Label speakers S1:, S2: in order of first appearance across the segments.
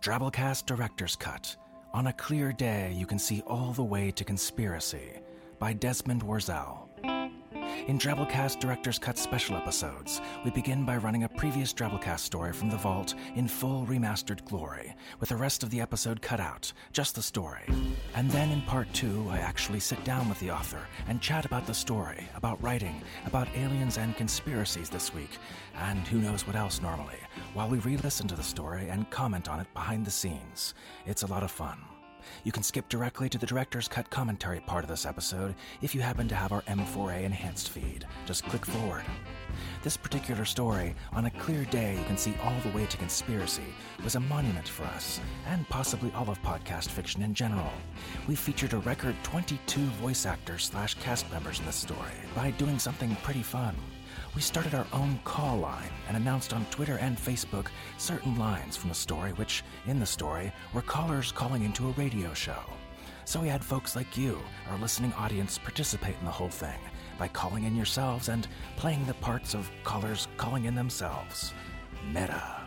S1: Drabblecast Director's Cut. On a clear day, you can see all the way to conspiracy by Desmond Warzel. In Drabblecast Director's Cut special episodes, we begin by running a previous Drabblecast story from the vault in full remastered glory, with the rest of the episode cut out, just the story. And then in part two, I actually sit down with the author and chat about the story, about writing, about aliens and conspiracies this week, and who knows what else normally, while we re listen to the story and comment on it behind the scenes. It's a lot of fun. You can skip directly to the director's cut commentary part of this episode if you happen to have our M4A enhanced feed. Just click forward. This particular story, on a clear day you can see all the way to conspiracy, was a monument for us, and possibly all of podcast fiction in general. We featured a record 22 voice actors slash cast members in this story by doing something pretty fun we started our own call line and announced on Twitter and Facebook certain lines from the story, which, in the story, were callers calling into a radio show. So we had folks like you, our listening audience, participate in the whole thing by calling in yourselves and playing the parts of callers calling in themselves. Meta.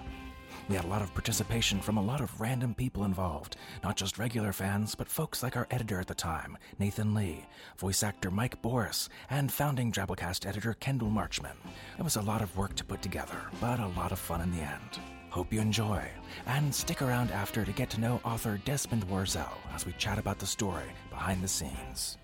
S1: We had a lot of participation from a lot of random people involved, not just regular fans, but folks like our editor at the time, Nathan Lee, voice actor Mike Boris, and founding Drabblecast editor Kendall Marchman. It was a lot of work to put together, but a lot of fun in the end. Hope you enjoy, and stick around after to get to know author Desmond Warzel as we chat about the story behind the scenes.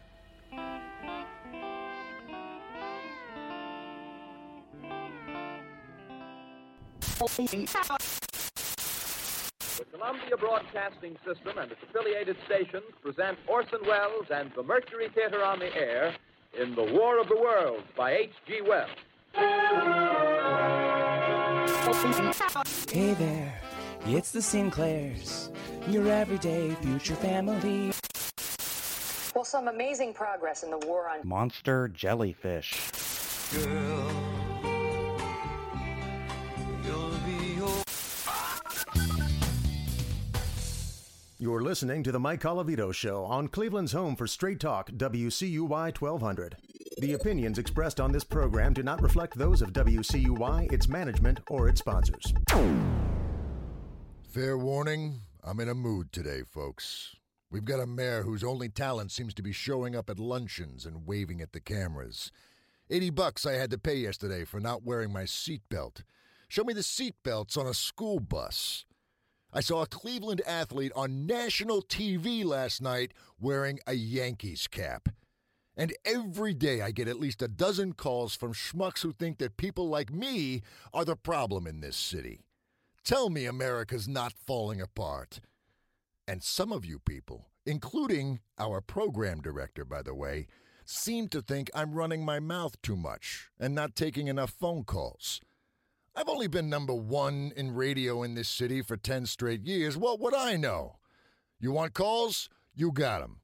S2: The Columbia Broadcasting System and its affiliated stations present Orson Welles and the Mercury Theater on the Air in The War of the Worlds by H.G. Wells.
S3: Hey there, it's the Sinclairs, your everyday future family.
S4: Well, some amazing progress in the war on
S5: monster jellyfish.
S3: Girl,
S6: You're listening to The Mike Colavito Show on Cleveland's home for straight talk, WCUY 1200. The opinions expressed on this program do not reflect those of WCUY, its management, or its sponsors.
S7: Fair warning, I'm in a mood today, folks. We've got a mayor whose only talent seems to be showing up at luncheons and waving at the cameras. 80 bucks I had to pay yesterday for not wearing my seatbelt. Show me the seatbelts on a school bus. I saw a Cleveland athlete on national TV last night wearing a Yankees cap. And every day I get at least a dozen calls from schmucks who think that people like me are the problem in this city. Tell me America's not falling apart. And some of you people, including our program director, by the way, seem to think I'm running my mouth too much and not taking enough phone calls. I've only been number one in radio in this city for 10 straight years. What would I know? You want calls? You got 'em.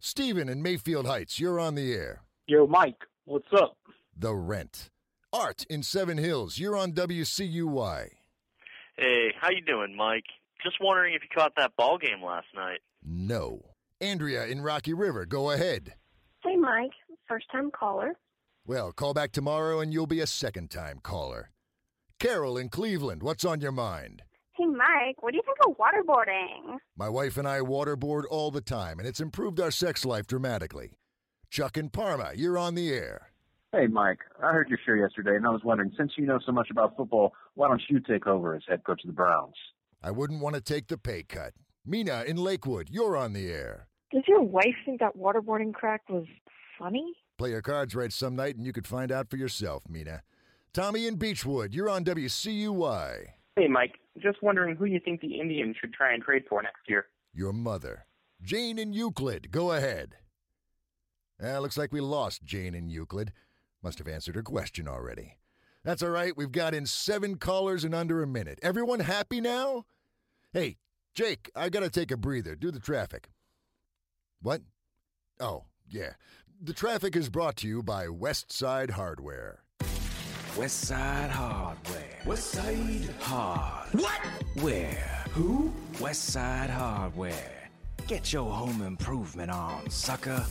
S7: Steven in Mayfield Heights, you're on the air.
S8: Yo, Mike, what's up?
S7: The Rent. Art in Seven Hills, you're on WCUY.
S9: Hey, how you doing, Mike? Just wondering if you caught that ball game last night.
S7: No. Andrea in Rocky River, go ahead.
S10: Hey, Mike, first time caller.
S7: Well, call back tomorrow and you'll be a second time caller. Carol in Cleveland, what's on your mind?
S10: Hey, Mike, what do you think of waterboarding?
S7: My wife and I waterboard all the time, and it's improved our sex life dramatically. Chuck in Parma, you're on the air.
S8: Hey, Mike. I heard your show yesterday, and I was wondering, since you know so much about football, why don't you take over as head coach of the Browns?
S7: I wouldn't want to take the pay cut. Mina in Lakewood, you're on the air.
S5: Does your wife think that waterboarding crack was funny?
S7: Play your cards right some night and you could find out for yourself, Mina. Tommy in Beachwood, you're on WCUY.
S11: Hey, Mike. Just wondering who you think the Indians should try and trade for next year.
S7: Your mother. Jane in Euclid, go ahead. Eh, looks like we lost Jane in Euclid. Must have answered her question already. That's all right. We've got in seven callers in under a minute. Everyone happy now? Hey, Jake, I gotta take a breather. Do the traffic. What? Oh, yeah. The traffic is brought to you by Westside Hardware.
S1: West Side Hardware.
S3: West Side
S1: Hard.
S3: What?
S1: Where?
S3: Who?
S1: West Side Hardware. Get your home improvement on, sucker.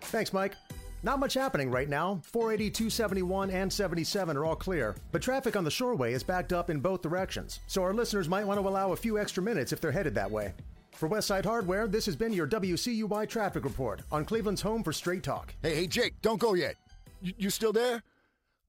S6: Thanks, Mike. Not much happening right now. 480, 271, and 77 are all clear, but traffic on the Shoreway is backed up in both directions, so our listeners might want to allow a few extra minutes if they're headed that way. For Westside Hardware, this has been your WCUY traffic report on Cleveland's home for straight talk.
S7: Hey, hey, Jake, don't go yet. You, you still there?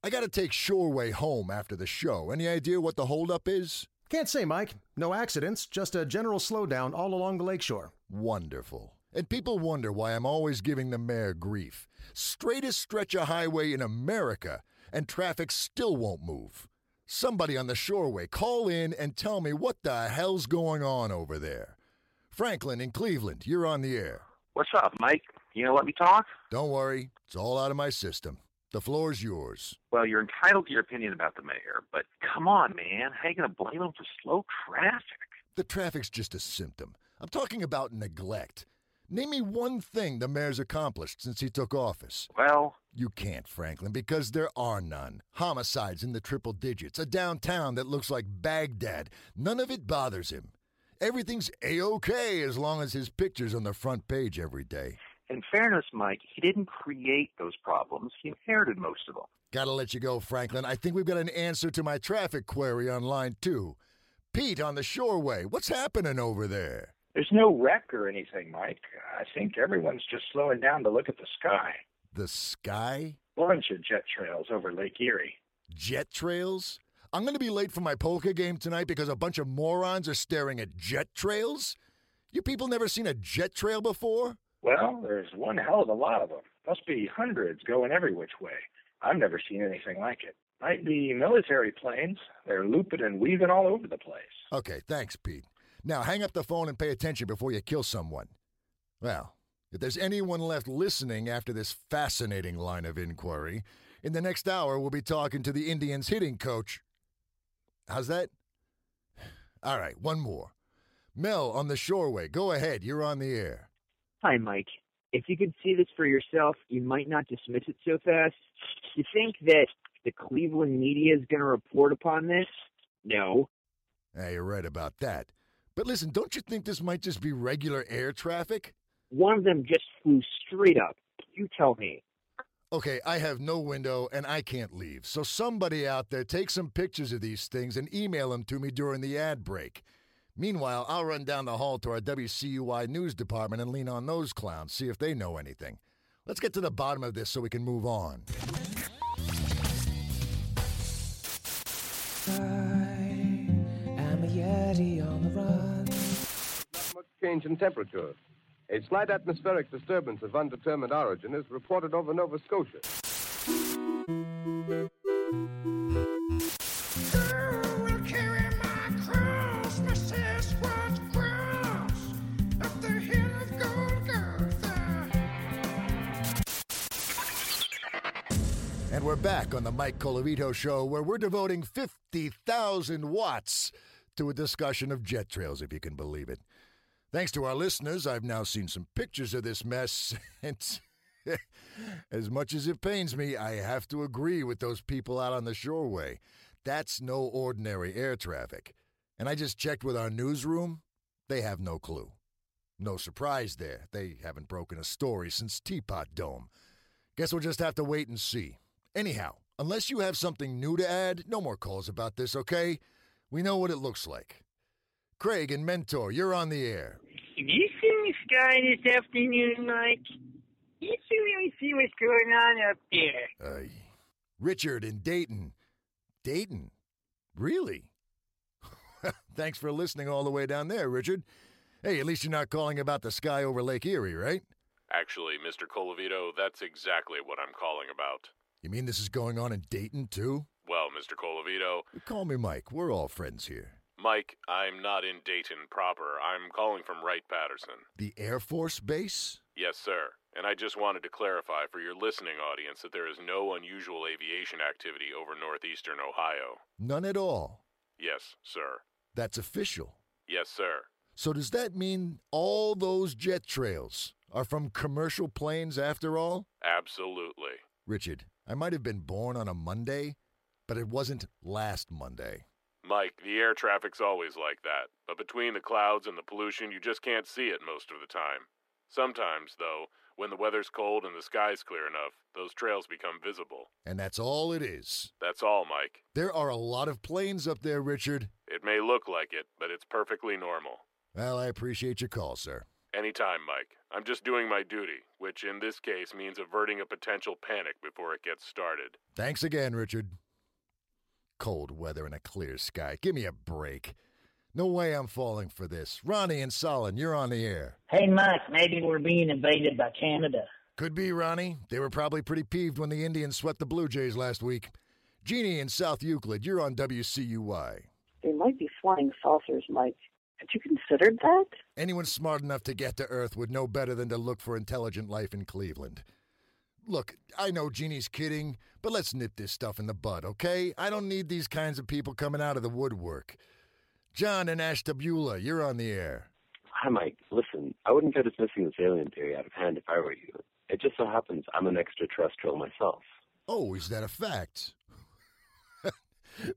S7: I gotta take Shoreway home after the show. Any idea what the holdup is?
S6: Can't say, Mike. No accidents, just a general slowdown all along the lakeshore.
S7: Wonderful. And people wonder why I'm always giving the mayor grief. Straightest stretch of highway in America, and traffic still won't move. Somebody on the Shoreway, call in and tell me what the hell's going on over there. Franklin in Cleveland, you're on the air.
S12: What's up, Mike? You gonna let me talk?
S7: Don't worry, it's all out of my system. The floor's yours.
S12: Well, you're entitled to your opinion about the mayor, but come on, man. How you gonna blame him for slow traffic?
S7: The traffic's just a symptom. I'm talking about neglect. Name me one thing the mayor's accomplished since he took office.
S12: Well,
S7: you can't, Franklin, because there are none. Homicides in the triple digits, a downtown that looks like Baghdad. None of it bothers him. Everything's A OK as long as his picture's on the front page every day.
S12: In fairness, Mike, he didn't create those problems. He inherited most of them.
S7: Gotta let you go, Franklin. I think we've got an answer to my traffic query on line two. Pete on the Shoreway, what's happening over there?
S13: There's no wreck or anything, Mike. I think everyone's just slowing down to look at the sky.
S7: The sky?
S13: Bunch of jet trails over Lake Erie.
S7: Jet trails? I'm going to be late for my polka game tonight because a bunch of morons are staring at jet trails? You people never seen a jet trail before?
S13: Well, there's one hell of a lot of them. Must be hundreds going every which way. I've never seen anything like it. Might be military planes. They're looping and weaving all over the place.
S7: Okay, thanks, Pete. Now hang up the phone and pay attention before you kill someone. Well, if there's anyone left listening after this fascinating line of inquiry, in the next hour we'll be talking to the Indians hitting coach. How's that? All right, one more. Mel on the Shoreway, go ahead. You're on the air.
S14: Hi, Mike. If you could see this for yourself, you might not dismiss it so fast. You think that the Cleveland media is going to report upon this? No.
S7: Yeah, you're right about that. But listen, don't you think this might just be regular air traffic?
S14: One of them just flew straight up. You tell me.
S7: Okay, I have no window and I can't leave. So somebody out there take some pictures of these things and email them to me during the ad break. Meanwhile, I'll run down the hall to our WCUY news department and lean on those clowns, see if they know anything. Let's get to the bottom of this so we can move on.
S3: I'm a Yeti on the run.
S15: Not much change in temperature. A slight atmospheric disturbance of undetermined origin is reported over Nova Scotia.
S7: On the Mike Colavito Show, where we're devoting 50,000 watts to a discussion of jet trails, if you can believe it. Thanks to our listeners, I've now seen some pictures of this mess, and as much as it pains me, I have to agree with those people out on the shoreway. That's no ordinary air traffic. And I just checked with our newsroom. They have no clue. No surprise there. They haven't broken a story since Teapot Dome. Guess we'll just have to wait and see. Anyhow, unless you have something new to add, no more calls about this, okay? We know what it looks like. Craig and Mentor, you're on the air.
S16: Have you seen the sky this afternoon, Mike? Let's really see what's going on up there.
S7: Aye. Richard in Dayton. Dayton? Really? Thanks for listening all the way down there, Richard. Hey, at least you're not calling about the sky over Lake Erie, right?
S17: Actually, Mr. Colavito, that's exactly what I'm calling about.
S7: You mean this is going on in Dayton, too?
S17: Well, Mr. Colavito,
S7: Call me Mike. We're all friends here.
S17: Mike, I'm not in Dayton proper. I'm calling from Wright Patterson.
S7: The Air Force Base?
S17: Yes, sir. And I just wanted to clarify for your listening audience that there is no unusual aviation activity over northeastern Ohio.
S7: None at all.
S17: Yes, sir.
S7: That's official.
S17: Yes, sir.
S7: So does that mean all those jet trails are from commercial planes after all?
S17: Absolutely.
S7: Richard, I might have been born on a Monday, but it wasn't last Monday.
S17: Mike, the air traffic's always like that, but between the clouds and the pollution, you just can't see it most of the time. Sometimes, though, when the weather's cold and the sky's clear enough, those trails become visible.
S7: And that's all it is.
S17: That's all, Mike.
S7: There are a lot of planes up there, Richard.
S17: It may look like it, but it's perfectly normal.
S7: Well, I appreciate your call, sir.
S17: Anytime, Mike. I'm just doing my duty, which in this case means averting a potential panic before it gets started.
S7: Thanks again, Richard. Cold weather and a clear sky. Give me a break. No way I'm falling for this. Ronnie and Solon, you're on the air.
S16: Hey, Mike, maybe we're being invaded by Canada.
S7: Could be, Ronnie. They were probably pretty peeved when the Indians swept the Blue Jays last week. Jeannie in South Euclid, you're on WCUY.
S5: They might be flying saucers, Mike. Had you considered that?
S7: Anyone smart enough to get to Earth would know better than to look for intelligent life in Cleveland. Look, I know Jeannie's kidding, but let's nip this stuff in the bud, okay? I don't need these kinds of people coming out of the woodwork. John and Ashtabula, you're on the air.
S18: Hi, Mike. Listen, I wouldn't go dismissing this alien theory out of hand if I were you. It just so happens I'm an extraterrestrial myself.
S7: Oh, is that a fact?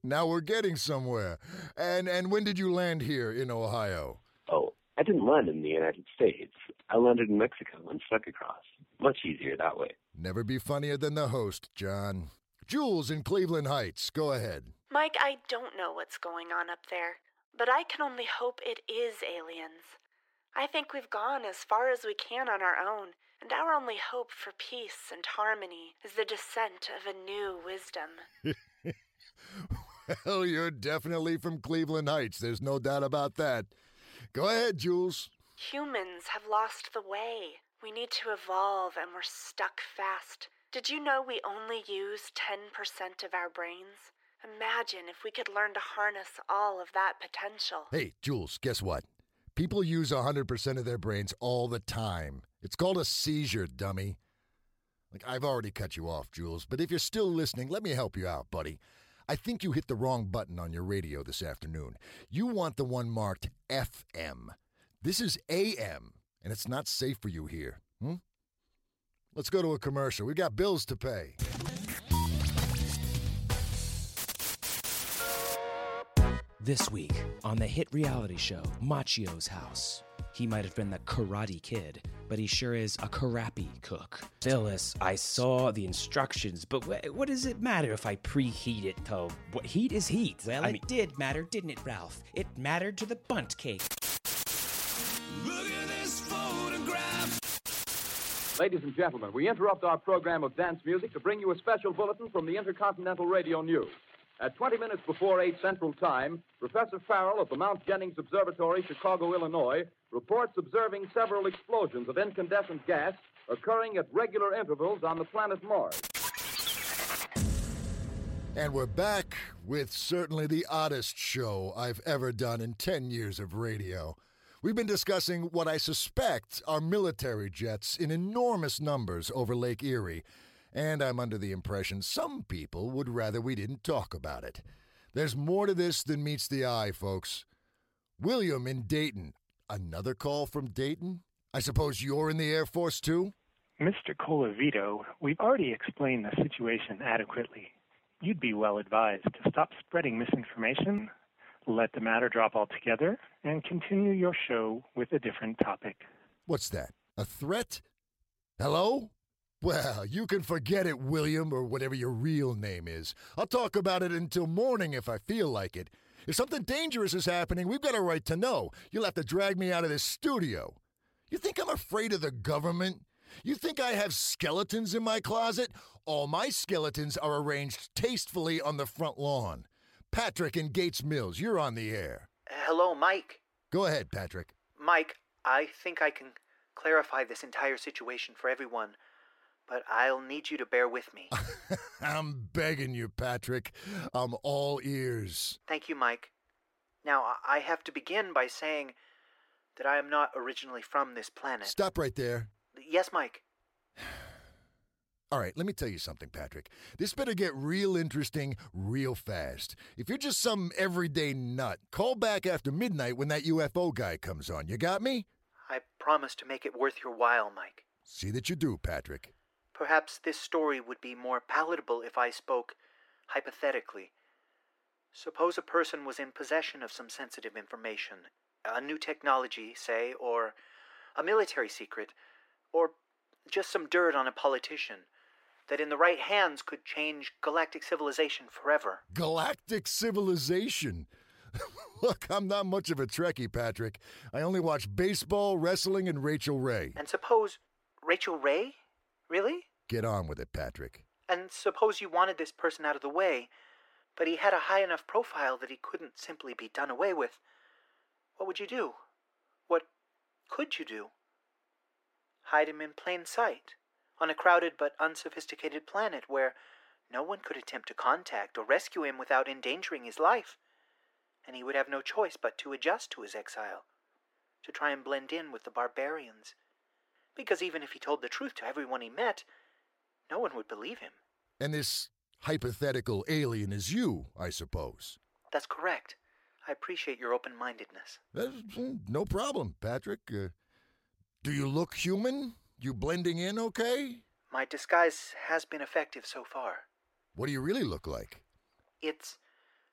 S7: Now we're getting somewhere. And and when did you land here in Ohio?
S18: Oh, I didn't land in the United States. I landed in Mexico and stuck across. Much easier that way.
S7: Never be funnier than the host, John. Jules in Cleveland Heights, go ahead.
S19: Mike, I don't know what's going on up there, but I can only hope it is aliens. I think we've gone as far as we can on our own, and our only hope for peace and harmony is the descent of a new wisdom.
S7: Well, you're definitely from Cleveland Heights. There's no doubt about that. Go ahead, Jules.
S19: Humans have lost the way. We need to evolve, and we're stuck fast. Did you know we only use 10% of our brains? Imagine if we could learn to harness all of that potential.
S7: Hey, Jules, guess what? People use 100% of their brains all the time. It's called a seizure, dummy. Like, I've already cut you off, Jules, but if you're still listening, let me help you out, buddy. I think you hit the wrong button on your radio this afternoon. You want the one marked FM. This is AM, and it's not safe for you here. Hmm? Let's go to a commercial. We've got bills to pay.
S3: This week on the hit reality show Macchio's House. He might have been the karate kid, but he sure is a karapi cook. Phyllis, I saw the instructions, but wh- what does it matter if I preheat it to what heat is heat? Well,
S20: I
S3: it did matter, didn't it, Ralph? It mattered to the Bundt cake.
S2: Ladies and gentlemen, we interrupt our program of dance music to bring you a special bulletin from the Intercontinental Radio News. At 20 minutes before 8 Central Time, Professor Farrell of the Mount Jennings Observatory, Chicago, Illinois, reports observing several explosions of incandescent gas occurring at regular intervals on the planet Mars.
S7: And we're back with certainly the oddest show I've ever done in 10 years of radio. We've been discussing what I suspect are military jets in enormous numbers over Lake Erie, and I'm under the impression some people would rather we didn't talk about it. There's more to this than meets the eye, folks. William in Dayton. Another call from Dayton? I suppose you're in the Air Force too?
S21: Mr. Colavito, we've already explained the situation adequately. You'd be well advised to stop spreading misinformation, let the matter drop altogether, and continue your show with a different topic.
S7: What's that? A threat? Hello? Well, you can forget it, William, or whatever your real name is. I'll talk about it until morning if I feel like it. If something dangerous is happening, we've got a right to know. You'll have to drag me out of this studio. You think I'm afraid of the government? You think I have skeletons in my closet? All my skeletons are arranged tastefully on the front lawn. Patrick and Gates Mills, you're on the air.
S22: Hello, Mike.
S7: Go ahead, Patrick.
S22: Mike, I think I can clarify this entire situation for everyone, but I'll need you to bear with me.
S7: I'm begging you, Patrick. I'm all ears.
S22: Thank you, Mike. Now, I have to begin by saying that I am not originally from this planet.
S7: Stop right there.
S22: Yes, Mike.
S7: All right, let me tell you something, Patrick. This better get real interesting real fast. If you're just some everyday nut, call back after midnight when that UFO guy comes on. You got me?
S22: I promise to make it worth your while, Mike.
S7: See that you do, Patrick.
S22: Perhaps this story would be more palatable if I spoke hypothetically. Suppose a person was in possession of some sensitive information, a new technology, say, or a military secret, or just some dirt on a politician, that in the right hands could change galactic civilization forever.
S7: Galactic civilization. Look, I'm not much of a Trekkie, Patrick. I only watch baseball, wrestling, and Rachael Ray.
S22: And suppose Rachael Ray? Really?
S7: Get on with it, Patrick.
S22: And suppose you wanted this person out of the way, but he had a high enough profile that he couldn't simply be done away with. What would you do? What could you do? Hide him in plain sight, on a crowded but unsophisticated planet where no one could attempt to contact or rescue him without endangering his life, and he would have no choice but to adjust to his exile, to try and blend in with the barbarians. Because even if he told the truth to everyone he met, no one would believe him.
S7: And this hypothetical alien is you, I suppose.
S22: That's correct. I appreciate your open mindedness.
S7: no problem, Patrick. Uh, do you look human? You blending in okay?
S22: My disguise has been effective so far.
S7: What do you really look like?
S22: It's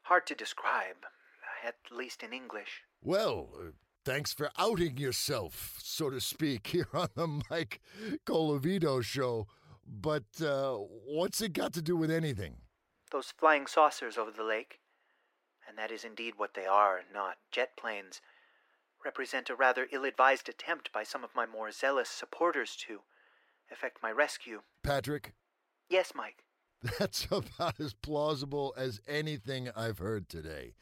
S22: hard to describe, at least in English.
S7: Well, uh, thanks for outing yourself, so to speak, here on the Mike Colavito show. But uh, what's it got to do with anything?
S22: Those flying saucers over the lake, and that is indeed what they are, not jet planes, represent a rather ill advised attempt by some of my more zealous supporters to effect my rescue.
S7: Patrick?
S22: Yes, Mike.
S7: That's about as plausible as anything I've heard today.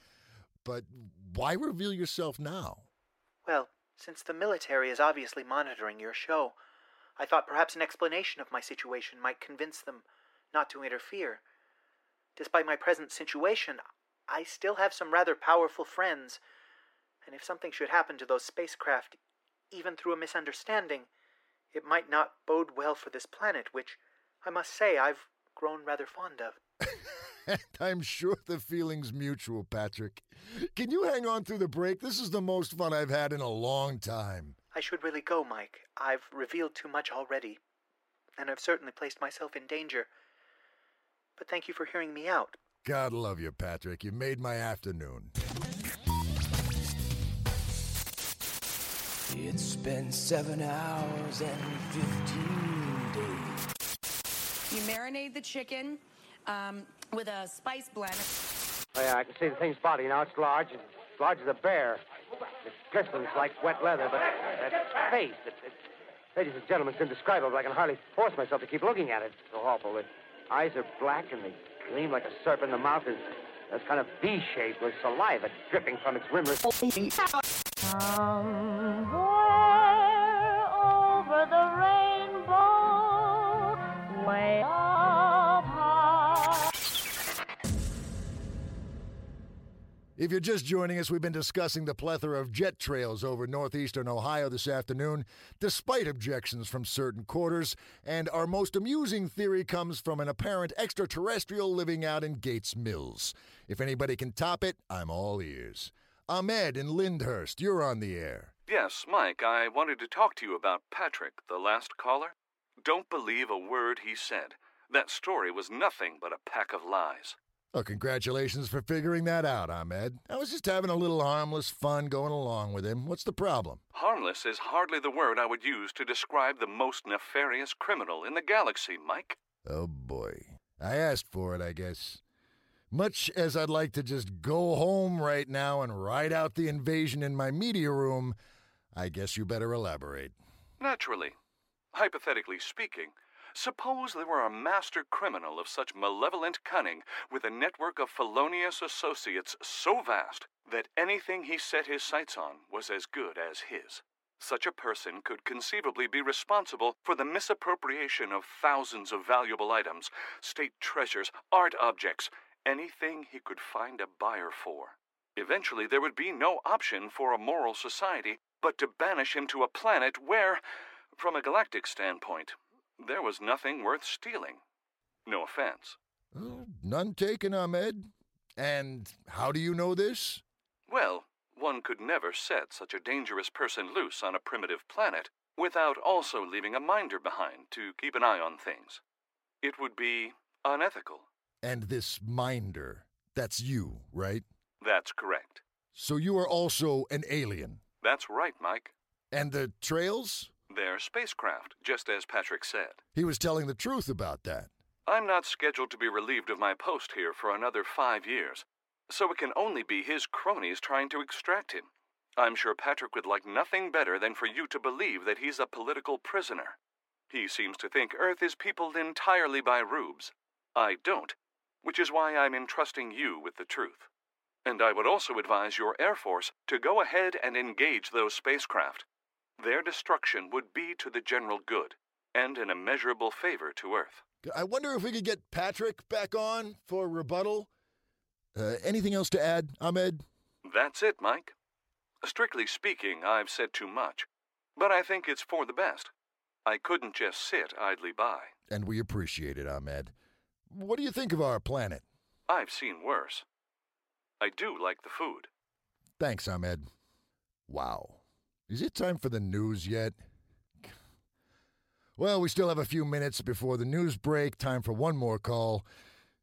S7: But why reveal yourself now?
S22: Well, since the military is obviously monitoring your show, I thought perhaps an explanation of my situation might convince them not to interfere. Despite my present situation, I still have some rather powerful friends, and if something should happen to those spacecraft, even through a misunderstanding, it might not bode well for this planet, which I must say I've grown rather fond of.
S7: and I'm sure the feeling's mutual, Patrick. Can you hang on through the break? This is the most fun I've had in a long time.
S22: I should really go, Mike. I've revealed too much already, and I've certainly placed myself in danger. But thank you for hearing me out.
S7: God love you, Patrick. You made my afternoon.
S23: It's been seven hours and 15 days.
S24: You marinate the chicken um, with a spice blend.
S25: Oh, yeah, I can see the thing's body now. It's large. It's large as a bear. It glistens like wet leather, but that face, it, it, ladies and gentlemen, it's indescribable. I can hardly force myself to keep looking at it. It's so awful. The eyes are black and they gleam like a serpent. The mouth is that's kind of V-shaped with saliva dripping from its rimless.
S26: Somewhere
S7: If you're just joining us, we've been discussing the plethora of jet trails over northeastern Ohio this afternoon, despite objections from certain quarters, and our most amusing theory comes from an apparent extraterrestrial living out in Gates Mills. If anybody can top it, I'm all ears. Ahmed in Lyndhurst, you're on the air.
S27: Yes, Mike, I wanted to talk to you about Patrick, the last caller. Don't believe a word he said. That story was nothing but a pack of lies.
S7: Well, congratulations for figuring that out, Ahmed. I was just having a little harmless fun going along with him. What's the problem?
S27: Harmless is hardly the word I would use to describe the most nefarious criminal in the galaxy, Mike.
S7: Oh, boy. I asked for it, I guess. Much as I'd like to just go home right now and ride out the invasion in my media room, I guess you better elaborate.
S27: Naturally. Hypothetically speaking, suppose there were a master criminal of such malevolent cunning with a network of felonious associates so vast that anything he set his sights on was as good as his. Such a person could conceivably be responsible for the misappropriation of thousands of valuable items, state treasures, art objects, anything he could find a buyer for. Eventually, there would be no option for a moral society but to banish him to a planet where, from a galactic standpoint, there was nothing worth stealing. No offense.
S7: None taken, Ahmed. And how do you know this?
S27: Well, one could never set such a dangerous person loose on a primitive planet without also leaving a minder behind to keep an eye on things. It would be unethical.
S7: And this minder, that's you, right?
S27: That's correct.
S7: So you are also an alien.
S27: That's right, Mike.
S7: And the trails?
S27: They're spacecraft, just as Patrick said.
S7: He was telling the truth about that.
S27: I'm not scheduled to be relieved of my post here for another five years, so it can only be his cronies trying to extract him. I'm sure Patrick would like nothing better than for you to believe that he's a political prisoner. He seems to think Earth is peopled entirely by rubes. I don't, which is why I'm entrusting you with the truth. And I would also advise your Air Force to go ahead and engage those spacecraft. Their destruction would be to the general good, and an immeasurable favor to Earth.
S7: I wonder if we could get Patrick back on for rebuttal. Uh, anything else to add, Ahmed?
S27: That's it, Mike. Strictly speaking, I've said too much, but I think it's for the best. I couldn't just sit idly by.
S7: And we appreciate it, Ahmed. What do you think of our planet?
S27: I've seen worse. I do like the food.
S7: Thanks, Ahmed. Wow. Is it time for the news yet? Well, we still have a few minutes before the news break. Time for one more call.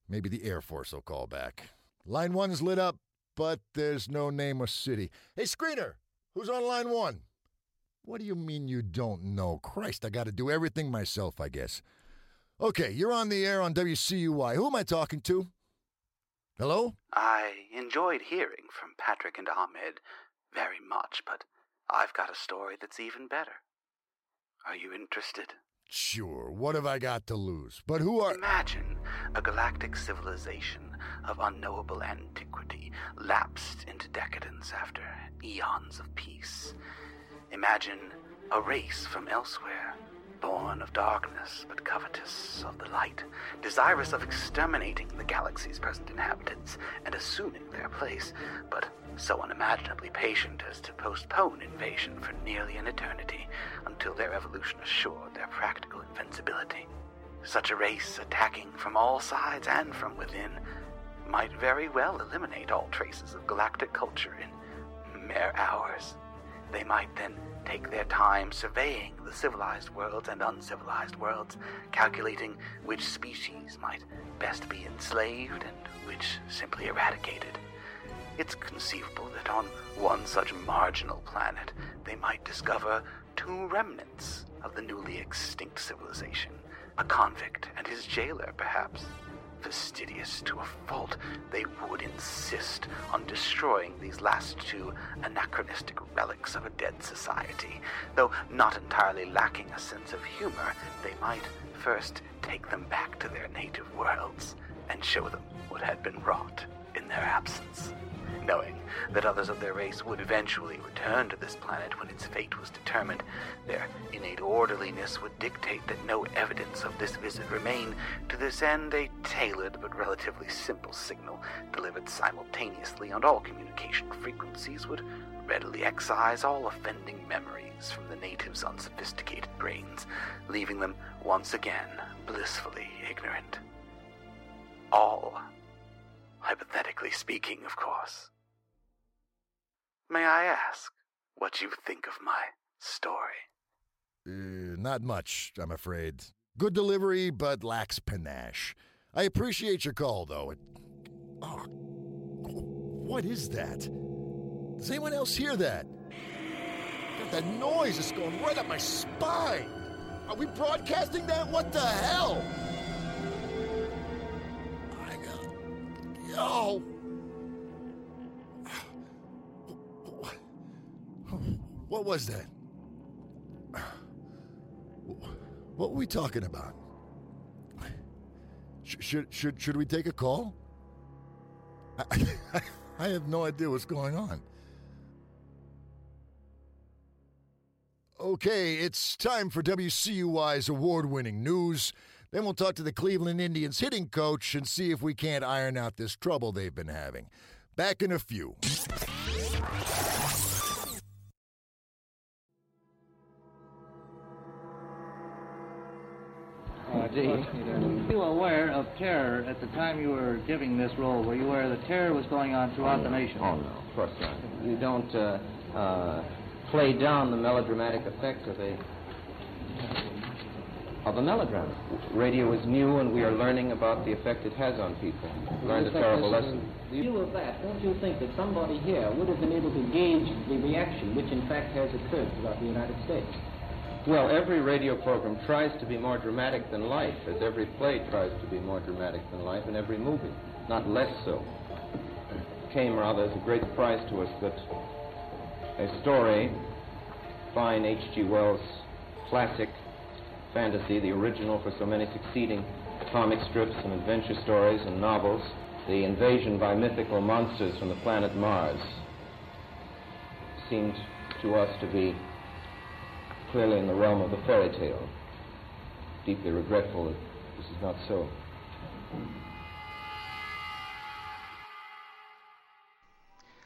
S7: Maybe the Air Force will call back. Line one's lit up, but there's no name or city. Hey, screener, who's on line one? What do you mean you don't know? Christ, I got to do everything myself, I guess. Okay, you're on the air on WCUY. Who am I talking to? Hello?
S28: I enjoyed hearing from Patrick and Ahmed very much, but I've got a story that's even better. Are you interested?
S7: Sure, what have I got to lose? But who are.
S28: Imagine a galactic civilization of unknowable antiquity lapsed into decadence after eons of peace. Imagine a race from elsewhere, born of darkness but covetous of the light, desirous of exterminating the galaxy's present inhabitants and assuming their place, but so unimaginably patient as to postpone invasion for nearly an eternity until their evolution assured their practical invincibility. Such a race, attacking from all sides and from within, might very well eliminate all traces of galactic culture in mere hours. They might then take their time surveying the civilized worlds and uncivilized worlds, calculating which species might best be enslaved and which simply eradicated. It's conceivable that on one such marginal planet they might discover two remnants of the newly extinct civilization a convict and his jailer, perhaps. Fastidious to a fault, they would insist on destroying these last two anachronistic relics of a dead society. Though not entirely lacking a sense of humor, they might first take them back to their native worlds and show them what had been wrought in their absence. Knowing that others of their race would eventually return to this planet when its fate was determined, their innate orderliness would dictate that no evidence of this visit remain. To this end, a tailored but relatively simple signal, delivered simultaneously on all communication frequencies, would readily excise all offending memories from the natives' unsophisticated brains, leaving them once again blissfully ignorant. All hypothetically speaking, of course. May I ask what you think of my story?
S7: Uh, not much, I'm afraid. Good delivery, but lacks panache. I appreciate your call, though. It... Oh, what is that? Does anyone else hear that? That noise is going right up my spine. Are we broadcasting that? What the hell? Oh! What was that? What were we talking about? Should should should we take a call? I, I have no idea what's going on. Okay, it's time for WCUY's award winning news. Then we'll talk to the Cleveland Indians hitting coach and see if we can't iron out this trouble they've been having. Back in a few.
S29: Uh, gee, were you aware of terror at the time you were giving this role? Were you aware that terror was going on throughout the nation?
S30: Oh, no, of course not. You don't uh, uh, play down the melodramatic effect of a of a melodrama. Radio is new, and we are learning about the effect it has on people. Learned a terrible lesson.
S29: In view of that, don't you think that somebody here would have been able to gauge the reaction which in fact has occurred throughout the United States?
S30: Well, every radio program tries to be more dramatic than life, as every play tries to be more dramatic than life, and every movie, not less so. It came rather as a great surprise to us that a story, fine H.G. Wells classic fantasy, the original for so many succeeding comic strips and adventure stories and novels, the invasion by mythical monsters from the planet Mars, seemed to us to be clearly in the realm of the fairy tale. Deeply regretful that this is not so.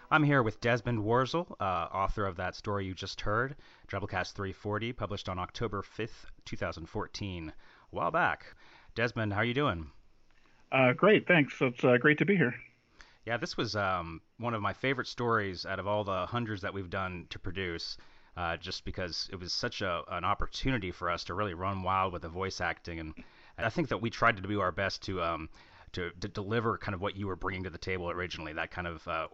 S31: I'm here with Desmond Warzel, uh, author of that story you just heard, Drabblecast 340, published on October 5th, 2014, a while back. Desmond, how are you doing?
S32: Uh, great, thanks. It's uh, great to be here.
S31: Yeah, this was um, one of my favorite stories out of all the hundreds that we've done to produce. Uh, just because it was such a, an opportunity for us to really run wild with the voice acting, and, and I think that we tried to do our best to um, to, to deliver kind of what you were bringing to the table originally, that kind of uh,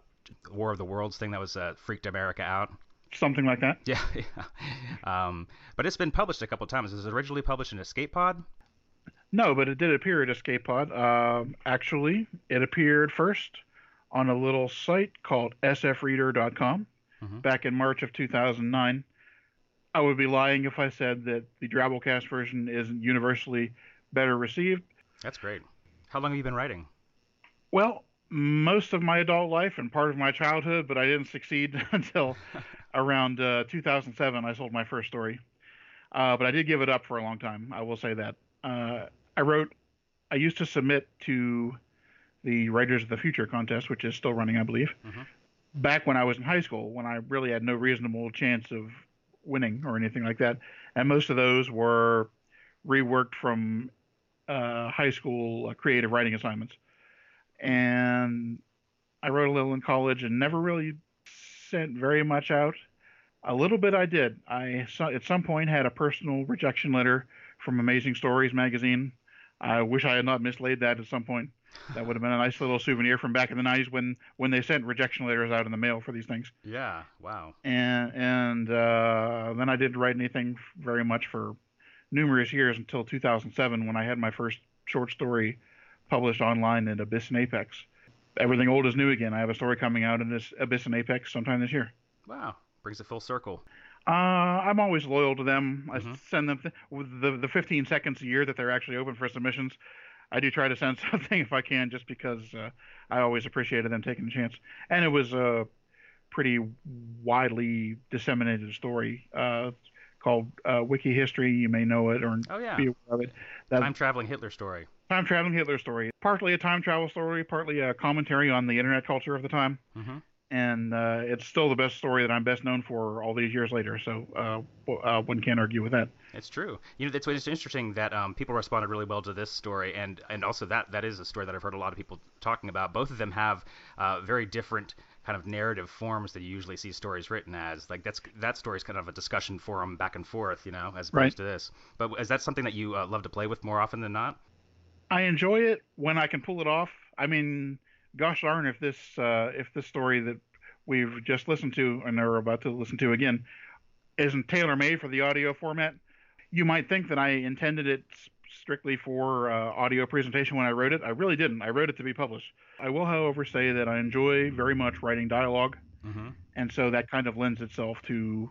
S31: War of the Worlds thing that was uh, freaked America out.
S32: Something like that.
S31: Yeah, yeah. Um, but it's been published a couple times. It Was it originally published in Escape Pod?
S32: No, but it did appear at Escape Pod. Uh, actually, it appeared first on a little site called sfreader.com mm-hmm. back in March of 2009. I would be lying if I said that the Drabblecast version isn't universally better received.
S31: That's great. How long have you been writing?
S32: Well, most of my adult life and part of my childhood, but I didn't succeed until around uh, 2007. I sold my first story, uh, but I did give it up for a long time. I will say that. Uh, I wrote. I used to submit to the Writers of the Future contest, which is still running, I believe. Mm-hmm. Back when I was in high school, when I really had no reasonable chance of winning or anything like that, and most of those were reworked from uh, high school uh, creative writing assignments and I wrote a little in college and never really sent very much out. A little bit I did. I at some point had a personal rejection letter from Amazing Stories magazine. I wish I had not mislaid that at some point. That would have been a nice little souvenir from back in the '90s when when they sent rejection letters out in the mail for these things.
S31: Yeah, wow.
S32: And and uh, then I didn't write anything very much for numerous years until 2007 when I had my first short story published online at Abyss and Apex. Everything old is new again. I have a story coming out in this Abyss and Apex sometime this year.
S31: Wow, brings it full circle.
S32: Uh, I'm always loyal to them. I mm-hmm. send them th- the the 15 seconds a year that they're actually open for submissions. I do try to send something if I can, just because uh, I always appreciated them taking a chance. And it was a pretty widely disseminated story uh, called uh, Wiki History. You may know it or
S31: oh, yeah.
S32: be aware of it.
S31: That, Time traveling Hitler story
S32: time traveling Hitler story. Partly a time travel story, partly a commentary on the internet culture of the time.
S31: Mm-hmm.
S32: And uh, it's still the best story that I'm best known for all these years later. So uh, uh, one can't argue with that.
S31: It's true. You know, it's, it's interesting that um, people responded really well to this story, and and also that that is a story that I've heard a lot of people talking about. Both of them have uh, very different kind of narrative forms that you usually see stories written as. Like that's that story is kind of a discussion forum back and forth, you know, as opposed
S32: right.
S31: to this. But is that something that you uh, love to play with more often than not?
S32: I enjoy it when I can pull it off. I mean, gosh darn, if this uh, if this story that we've just listened to and are about to listen to again isn't tailor made for the audio format, you might think that I intended it strictly for uh, audio presentation when I wrote it. I really didn't. I wrote it to be published. I will, however, say that I enjoy very much writing dialog
S31: mm-hmm.
S32: and so that kind of lends itself to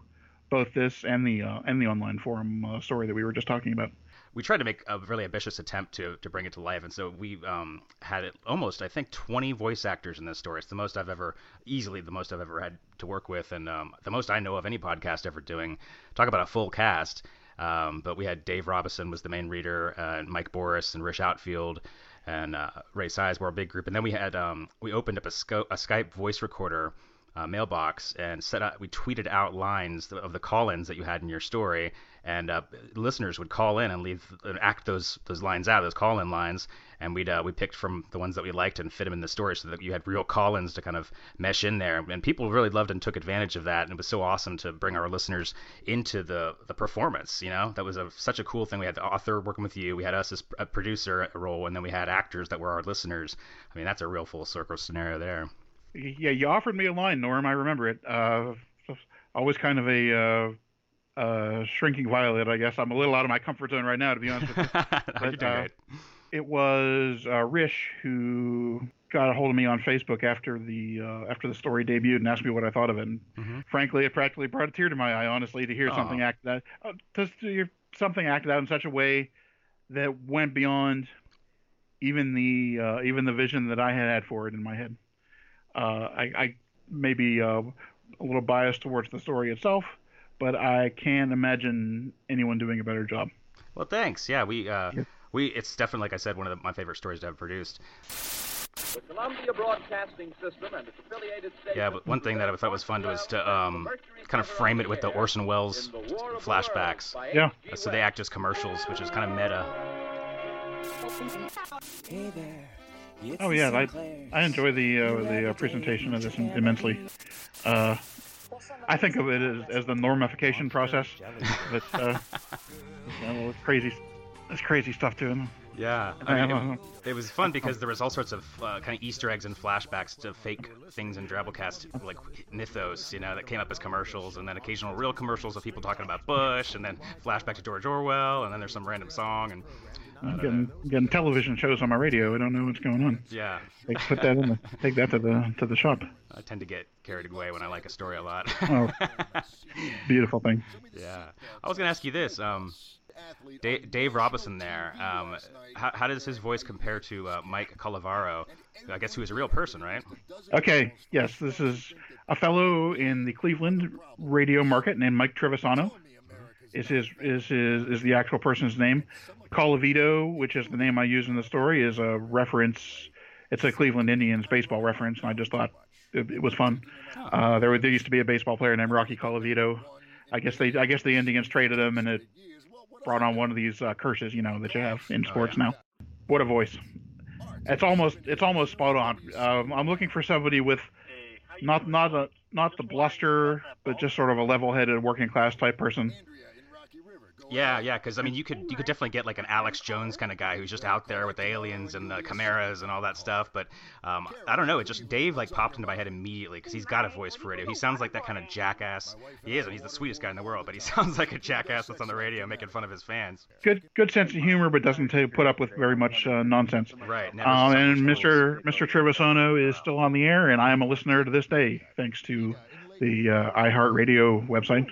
S32: both this and the uh, and the online forum uh, story that we were just talking about.
S31: We tried to make a really ambitious attempt to to bring it to life, and so we um, had almost I think 20 voice actors in this story. It's the most I've ever easily the most I've ever had to work with, and um, the most I know of any podcast ever doing. Talk about a full cast. Um, but we had Dave Robison was the main reader, uh, and Mike Boris and Rish Outfield and uh, Ray Size were a big group. And then we had um, we opened up a, sco- a Skype voice recorder uh, mailbox and set up. We tweeted out lines of the call-ins that you had in your story, and uh, listeners would call in and leave and act those those lines out, those call-in lines, and we'd uh, we picked from the ones that we liked and fit them in the story so that you had real call-ins to kind of mesh in there. And people really loved and took advantage of that, and it was so awesome to bring our listeners into the the performance. You know, that was a, such a cool thing. We had the author working with you, we had us as a producer role, and then we had actors that were our listeners. I mean, that's a real full circle scenario there.
S32: Yeah, you offered me a line, Norm. I remember it. Uh, always kind of a uh, uh, shrinking violet, I guess. I'm a little out of my comfort zone right now, to be honest with you. but, uh, it was uh, Rish who got a hold of me on Facebook after the uh, after the story debuted and asked me what I thought of it. And
S31: Mm-hmm.
S32: frankly, it practically brought a tear to my eye, honestly, to hear
S31: Aw.
S32: something acted out, uh, to hear something acted out in such a way that went beyond even the uh, even the vision that I had had for it in my head. Uh, I, I may be uh, a little biased towards the story itself, but I can't imagine anyone doing a better job.
S31: Well, thanks. Yeah, we uh, we it's definitely like I said one of the, my favorite stories to have produced.
S2: The Columbia Broadcasting System and its affiliated stations.
S31: Yeah, but one thing that I thought was fun was to um, kind of frame it with the Orson Welles flashbacks.
S32: Yeah.
S31: So they act as commercials, which is kind of meta.
S33: Hey there. It's
S32: Oh yeah, I I enjoy the uh, the uh, presentation of this immensely. Uh, I think of it as, as the normification process. But uh, yeah, well, it's crazy, it's crazy stuff to him.
S31: Yeah,
S32: I
S31: I mean, it, it was fun because there was all sorts of uh, kind of Easter eggs and flashbacks to fake things in Drabblecast, like mythos, you know, that came up as commercials, and then occasional real commercials of people talking about Bush, and then flashback to George Orwell, and then there's some random song, and
S32: I'm getting getting television shows on my radio. I don't know what's going on.
S31: yeah.
S32: Take, put that in the take that to the to the shop.
S31: I tend to get carried away when I like a story a lot.
S32: Oh, beautiful thing.
S31: yeah. I was gonna ask you this. Um, Dave, Dave Robinson there. Um, how, how does his voice compare to uh, Mike Colavito? I guess who is a real person, right?
S32: Okay, yes, this is a fellow in the Cleveland radio market named Mike Trevisano. Is his is his is the actual person's name? Colavito, which is the name I use in the story, is a reference. It's a Cleveland Indians baseball reference, and I just thought it, it was fun. Uh, there, there used to be a baseball player named Rocky Colavito. I guess they I guess the Indians traded him, and it brought on one of these uh, curses, you know, that you have in sports now. What a voice! It's almost it's almost spot on. Um, I'm looking for somebody with not not a not the bluster, but just sort of a level-headed working class type person.
S31: Yeah, yeah, because I mean, you could you could definitely get like an Alex Jones kind of guy who's just out there with the aliens and the chimeras and all that stuff. But um, I don't know, it just Dave like popped into my head immediately because he's got a voice for radio. He sounds like that kind of jackass. He is. and He's the sweetest guy in the world, but he sounds like a jackass that's on the radio making fun of his fans.
S32: Good good sense of humor, but doesn't ta put up with very much uh, nonsense.
S31: Right.
S32: Um, and. Mr. Mr. Trevisano is still on the air, and I am a listener to this day, thanks to the uh, iHeartRadio website.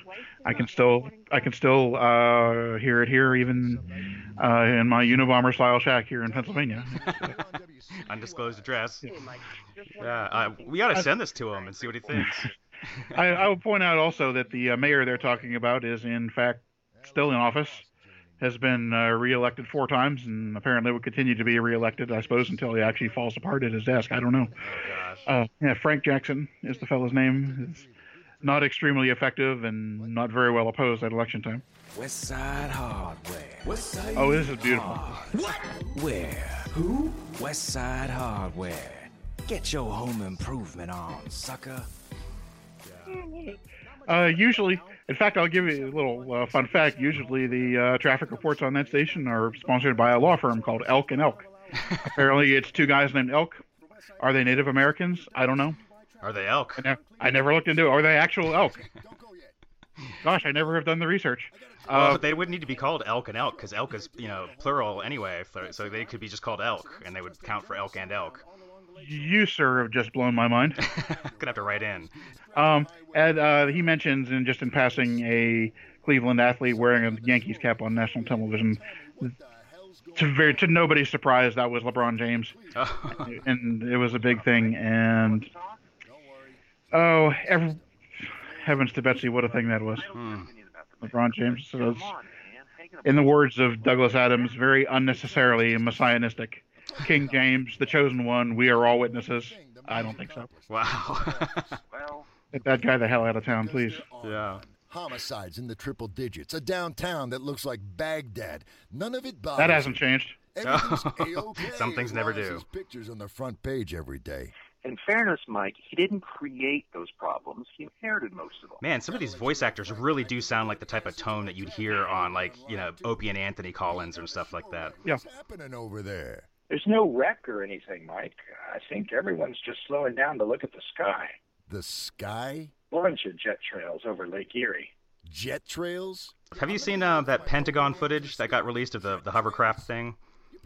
S32: I can still I can still uh, hear it here, even uh, in my Unabomber style shack here in Pennsylvania.
S31: Undisclosed address. Yeah, uh, we got to send this to him and see what he thinks.
S32: I, I will point out also that the uh, mayor they're talking about is in fact still in office, has been uh, reelected four times, and apparently will continue to be reelected, I suppose, until he actually falls apart at his desk. I don't know. Uh, yeah, Frank Jackson is the fellow's name. Is not extremely effective and not very well opposed at election time.
S33: West Side Hardware. West Side
S32: Oh, this is beautiful.
S33: What? Where? Who? West Side Hardware. Get your home improvement on, sucker.
S32: Uh, usually, in fact, I'll give you a little uh, fun fact. Usually, the uh, traffic reports on that station are sponsored by a law firm called Elk and Elk. Apparently, it's two guys named Elk. Are they Native Americans? I don't know.
S31: Are they elk?
S32: I, ne- I never looked into it. Are they actual elk? Gosh, I never have done the research.
S31: Well,
S32: Uh,
S31: but they wouldn't need to be called elk and elk because elk is, you know, plural anyway. So- So they could be just called elk, and they would count for elk and elk.
S32: you, sir, have just blown my mind.
S31: Gonna have to write in.
S32: Um, and uh, he mentions, in just in passing, a Cleveland athlete wearing a Yankees cap on national television. to very to nobody's surprise, that was LeBron James,
S31: Oh.
S32: and it was a big thing. And oh, every, heavens to Betsy, what a thing that was!
S31: Hmm.
S32: LeBron James was, in the words of Douglas Adams, very unnecessarily messianistic. King James, the chosen one, we are all witnesses. I don't think so.
S31: Wow.
S32: Get that guy the hell out of town, please.
S31: Yeah.
S7: Homicides in the triple digits. A downtown that looks like Baghdad. None of it bothers
S32: That hasn't changed.
S7: Everything's
S31: Some things never
S7: Why is
S31: do.
S7: his pictures on the front page every day.
S34: In fairness, Mike, he didn't create those problems. He inherited most of them.
S31: Man, some of these voice actors really do sound like the type of tone that you'd hear on like, you know, Opie and Anthony Collins and stuff like that.
S32: Yeah.
S7: What's happening over there?
S35: There's no wreck or anything, Mike. I think everyone's just slowing down to look at the sky.
S7: The sky?
S35: Bunch of jet trails over Lake Erie.
S7: Jet trails?
S31: Have you seen uh, that Pentagon footage that got released of the, the hovercraft thing?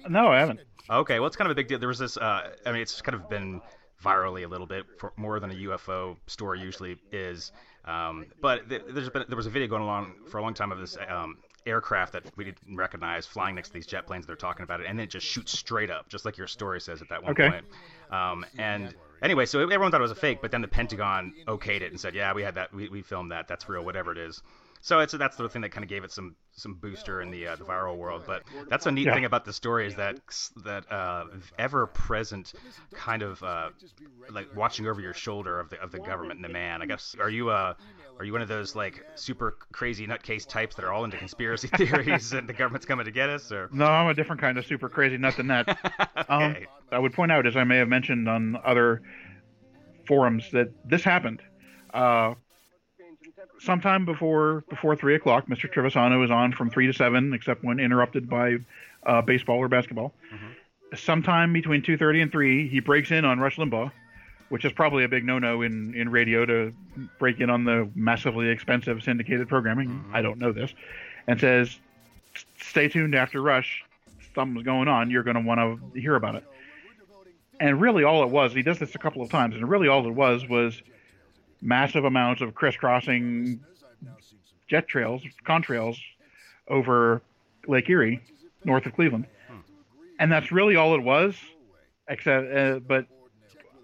S32: No, I haven't.
S31: Okay, well, it's kind of a big deal. There was this. Uh, I mean, it's kind of been virally a little bit for more than a UFO story usually is. Um, but th- there's been there was a video going along for a long time of this um, aircraft that we didn't recognize flying next to these jet planes. They're talking about it, and then it just shoots straight up, just like your story says at that one
S32: Okay.
S31: point. Um, and anyway, so everyone thought it was a fake, but then the Pentagon okayed it and said, "Yeah, we had that. We, we filmed that. That's real. Whatever it is." So it's that's the thing that kind of gave it some some booster in the uh, the viral world. But that's a neat
S32: Yeah.
S31: thing about the story is that that uh, ever present kind of uh, like watching over your shoulder of the of the government and the man. I guess are you uh are you one of those like super crazy nutcase types that are all into conspiracy theories and the government's coming to get us or
S32: No, I'm a different kind of super crazy nut than that. um, I would point out, as I may have mentioned on other forums, that this happened. Uh, sometime before before three o'clock, Mr. Trevisano is on from three to seven, except when interrupted by uh, baseball or basketball. Sometime between two thirty and three, he breaks in on Rush Limbaugh, which is probably a big no-no in in radio to break in on the massively expensive syndicated programming. I don't know this, and says, "Stay tuned after Rush. Something's going on. You're going to want to hear about it." And really, all it was, he does this a couple of times, and really all it was was massive amounts of crisscrossing jet trails, contrails over Lake Erie, north of Cleveland. And that's really all it was. Except, uh, but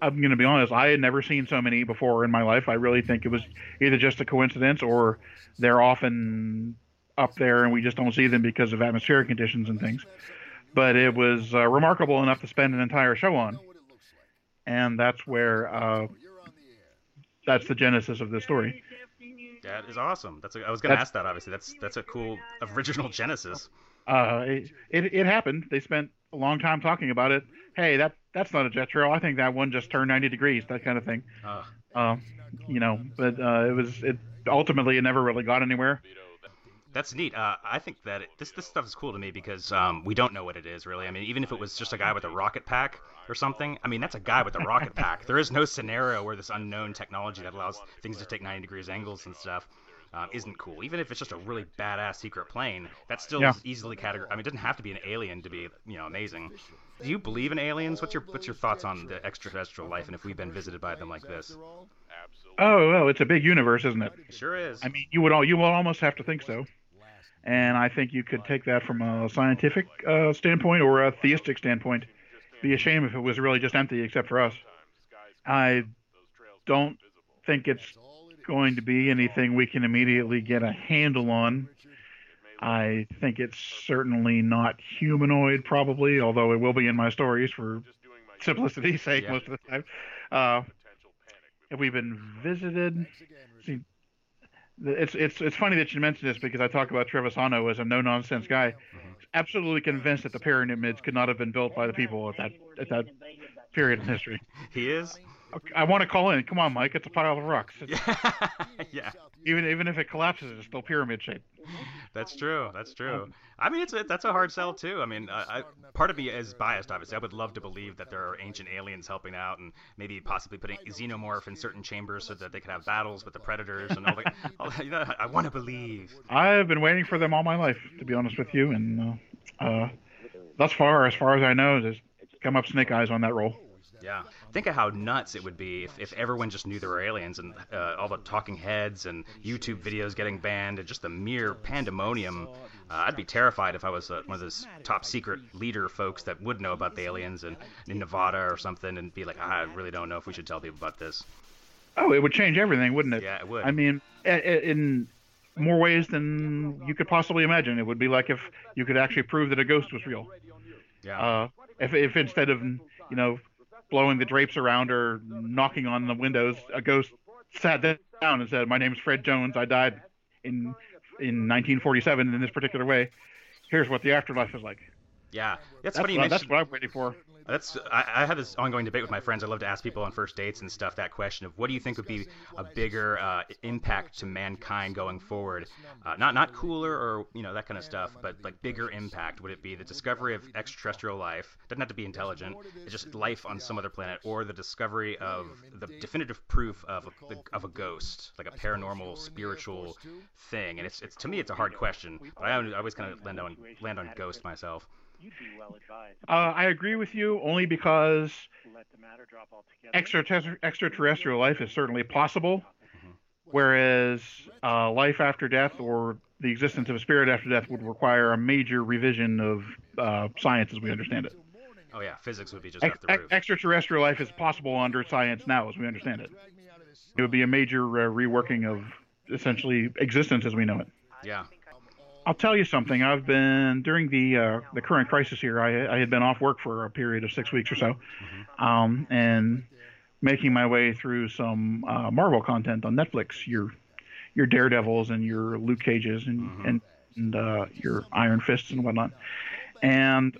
S32: I'm going to be honest, I had never seen so many before in my life. I really think it was either just a coincidence or they're often up there and we just don't see them because of atmospheric conditions and things. But it was uh, remarkable enough to spend an entire show on. And that's where uh, that's the genesis of this story.
S31: that is awesome. That's a, I was gonna ask that obviously. That's that's a cool original genesis.
S32: Uh, it, it it happened. They spent a long time talking about it. Hey, that that's not a jet trail. I think that one just turned 90 degrees. That kind of thing.
S31: Uh,
S32: Um, you know, but uh, it was it ultimately it never really got anywhere.
S31: That's neat. Uh, I think that it, this this stuff is cool to me because um, we don't know what it is really. I mean, even if it was just a guy with a rocket pack or something, I mean that's a guy with a rocket pack. There is no scenario where this unknown technology that allows things to take 90 degrees angles and stuff um, isn't cool. Even if it's just a really badass secret plane, that still
S32: Yeah.
S31: is easily categorized. I mean, it doesn't have to be an alien to be you know amazing. Do you believe in aliens? What's your what's your thoughts on the extraterrestrial life and if we've been visited by them like this?
S32: Oh well, it's a big universe, isn't it?
S31: It sure is.
S32: I mean, you would all you would almost have to think so. And I think you could take that from a scientific uh, standpoint or a theistic standpoint. Be a shame if it was really just empty, except for us. I don't think it's going to be anything we can immediately get a handle on. I think it's certainly not humanoid, probably, although it will be in my stories for simplicity's sake
S31: Yeah.
S32: most of the time. Uh, have we been visited? It's it's it's funny that you mentioned this because I talk about Trevisano as a no nonsense guy. Absolutely convinced that the pyramids could not have been built by the people at that at that period in history.
S31: He is.
S32: I want to call in. Come on, Mike. It's a pile of rocks.
S31: Yeah.
S32: Even even if it collapses, it's still pyramid shaped.
S31: That's true. That's true. I mean, it's a, that's a hard sell too. I mean, I, I, part of me is biased. Obviously, I would love to believe that there are ancient aliens helping out and maybe possibly putting xenomorph in certain chambers so that they could have battles with the predators and all that. all the- you know, I want to believe.
S32: I've been waiting for them all my life, to be honest with you, and uh, uh, thus far, as far as I know, there's come up snake eyes on that roll.
S31: Yeah. Think of how nuts it would be if, if everyone just knew there were aliens and uh, all the talking heads and YouTube videos getting banned and just the mere pandemonium. Uh, I'd be terrified if I was uh, one of those top secret leader folks that would know about the aliens and in Nevada or something and be like, I really don't know if we should tell people about this.
S32: Oh, it would change everything, wouldn't it?
S31: Yeah, it would.
S32: I mean, in more ways than you could possibly imagine. It would be like if you could actually prove that a ghost was real.
S31: Yeah.
S32: Uh, if if instead of you know blowing the drapes around or knocking on the windows, a ghost sat down and said, "My name's Fred Jones. I died in in 1947 in this particular way. Here's what the afterlife is like."
S31: Yeah, that's,
S32: That's
S31: funny. You
S32: what- that's what I'm waiting for.
S31: That's I, I have this ongoing debate with my friends. I love to ask people on first dates and stuff that question of what do you think would be a bigger uh, impact to mankind going forward? Uh, not not cooler or you know that kind of stuff, but like bigger impact. Would it be the discovery of extraterrestrial life? Doesn't have to be intelligent. It's just life on some other planet, or the discovery of the definitive proof of a, of a ghost, like a paranormal spiritual thing. And it's it's to me it's a hard question, but I always- I always kind of land on land on ghost myself.
S21: You'd be well advised.
S32: Uh, I agree with you only because
S21: Let the matter drop altogether.
S32: extraterrestri- extraterrestrial life is certainly possible, whereas uh, life after death or the existence of a spirit after death would require a major revision of uh, science as we understand it.
S31: Oh yeah, physics would be just
S32: Ex-
S31: off the
S32: ex-
S31: roof.
S32: extraterrestrial life is possible under science now as we understand it. It would be a major uh, reworking of essentially existence as we know it.
S31: Yeah.
S32: I'll tell you something. I've been during the uh, the current crisis here. I, I had been off work for a period of six weeks or so, um, and making my way through some uh, Marvel content on Netflix. Your your Daredevils and your Luke Cages and and, and uh, your Iron Fists and whatnot. And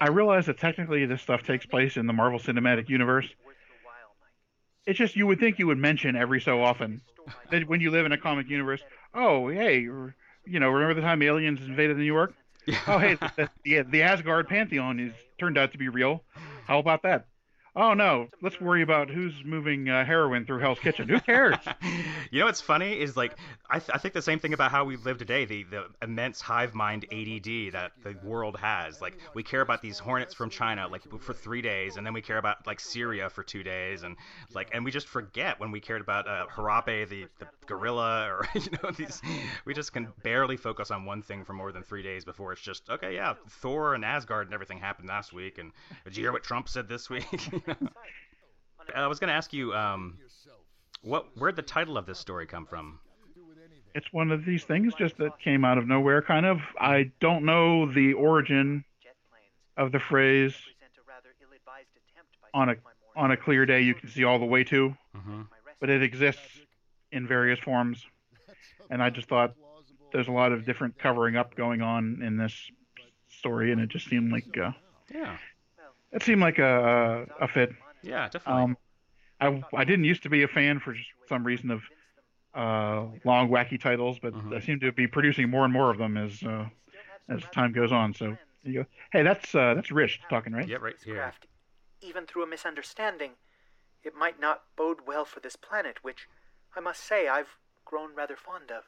S32: I realized that technically this stuff takes place in the Marvel Cinematic Universe. It's just you would think you would mention every so often that when you live in a comic universe. Oh, hey, you know, remember the time aliens invaded New York? Oh, hey, the, the, the Asgard pantheon is turned out to be real. How about that? Oh no, let's worry about who's moving uh, heroin through Hell's Kitchen. Who cares?
S31: You know what's funny is like I, th- I think the same thing about how we live today. The the immense hive mind ADD that the world has. Like we care about these hornets from China like for three days, and then we care about like Syria for two days, and like and we just forget when we cared about uh, Harambe the, the gorilla or you know these. We just can barely focus on one thing for more than three days before it's just okay. Yeah, Thor and Asgard and everything happened last week, and did you hear what Trump said this week? I was going to ask you, um, what where'd the title of this story come from?
S32: it's one of these things just that came out of nowhere, kind of. I don't know the origin of the phrase on a on a clear day you can see all the way to,
S31: Mm-hmm.
S32: but it exists in various forms, and I just thought there's a lot of different covering up going on in this story, and it just seemed like uh,
S31: Yeah,
S32: it seemed like a a fit.
S31: yeah, definitely.
S32: Um, I I didn't used to be a fan for some reason of uh, long wacky titles, but
S31: Mm-hmm.
S32: I seem to be producing more and more of them as uh, as time goes on. So you go. Hey, that's uh, that's Rish talking, right?
S31: yeah, right here.
S28: Craft, even through a misunderstanding, it might not bode well for this planet, which I must say I've grown rather fond of.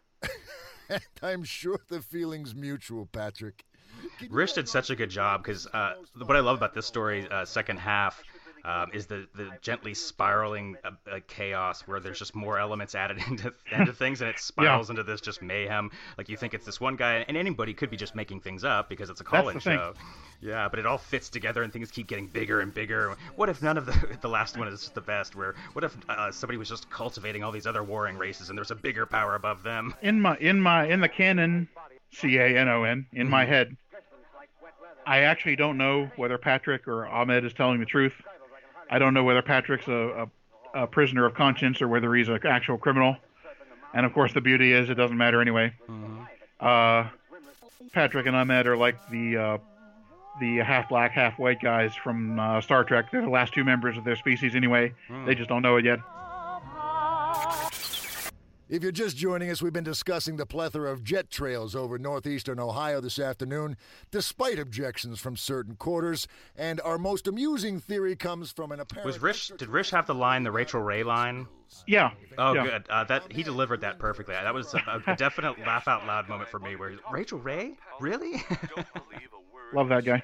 S7: I'm sure the feeling's mutual, Patrick.
S31: Rish did such a good job because uh, what I love about this story, uh, second half, um, is the, the gently spiraling uh, uh, chaos where there's just more elements added into, into things and it spirals into this just mayhem. Like you think it's this one guy, and anybody could be just making things up because it's a
S32: the thing.
S31: show. Yeah, but it all fits together and things keep getting bigger and bigger. What if none of the the last one is the best? Where what if uh, somebody was just cultivating all these other warring races and there's a bigger power above them?
S32: In my in my in the canon, C A N O N, in
S31: Mm-hmm.
S32: my head, I actually don't know whether Patrick or Ahmed is telling the truth. I don't know whether Patrick's a, a, a prisoner of conscience or whether he's an actual criminal. And of course, the beauty is it doesn't matter anyway. Uh, Patrick and Ahmed are like the uh, the half black, half white guys from uh, Star Trek. They're the last two members of their species anyway. They just don't know it yet.
S7: If you're just joining us, we've been discussing the plethora of jet trails over northeastern Ohio this afternoon, despite objections from certain quarters. And our most amusing theory comes from an apparent.
S31: Was Rish? Did Rish have the line, the Rachael Ray line?
S32: Yeah.
S31: Oh,
S32: yeah.
S31: good. Uh, that he delivered that perfectly. That was a, a definite laugh out loud moment for me. Where Rachael Ray, really?
S32: Love that guy.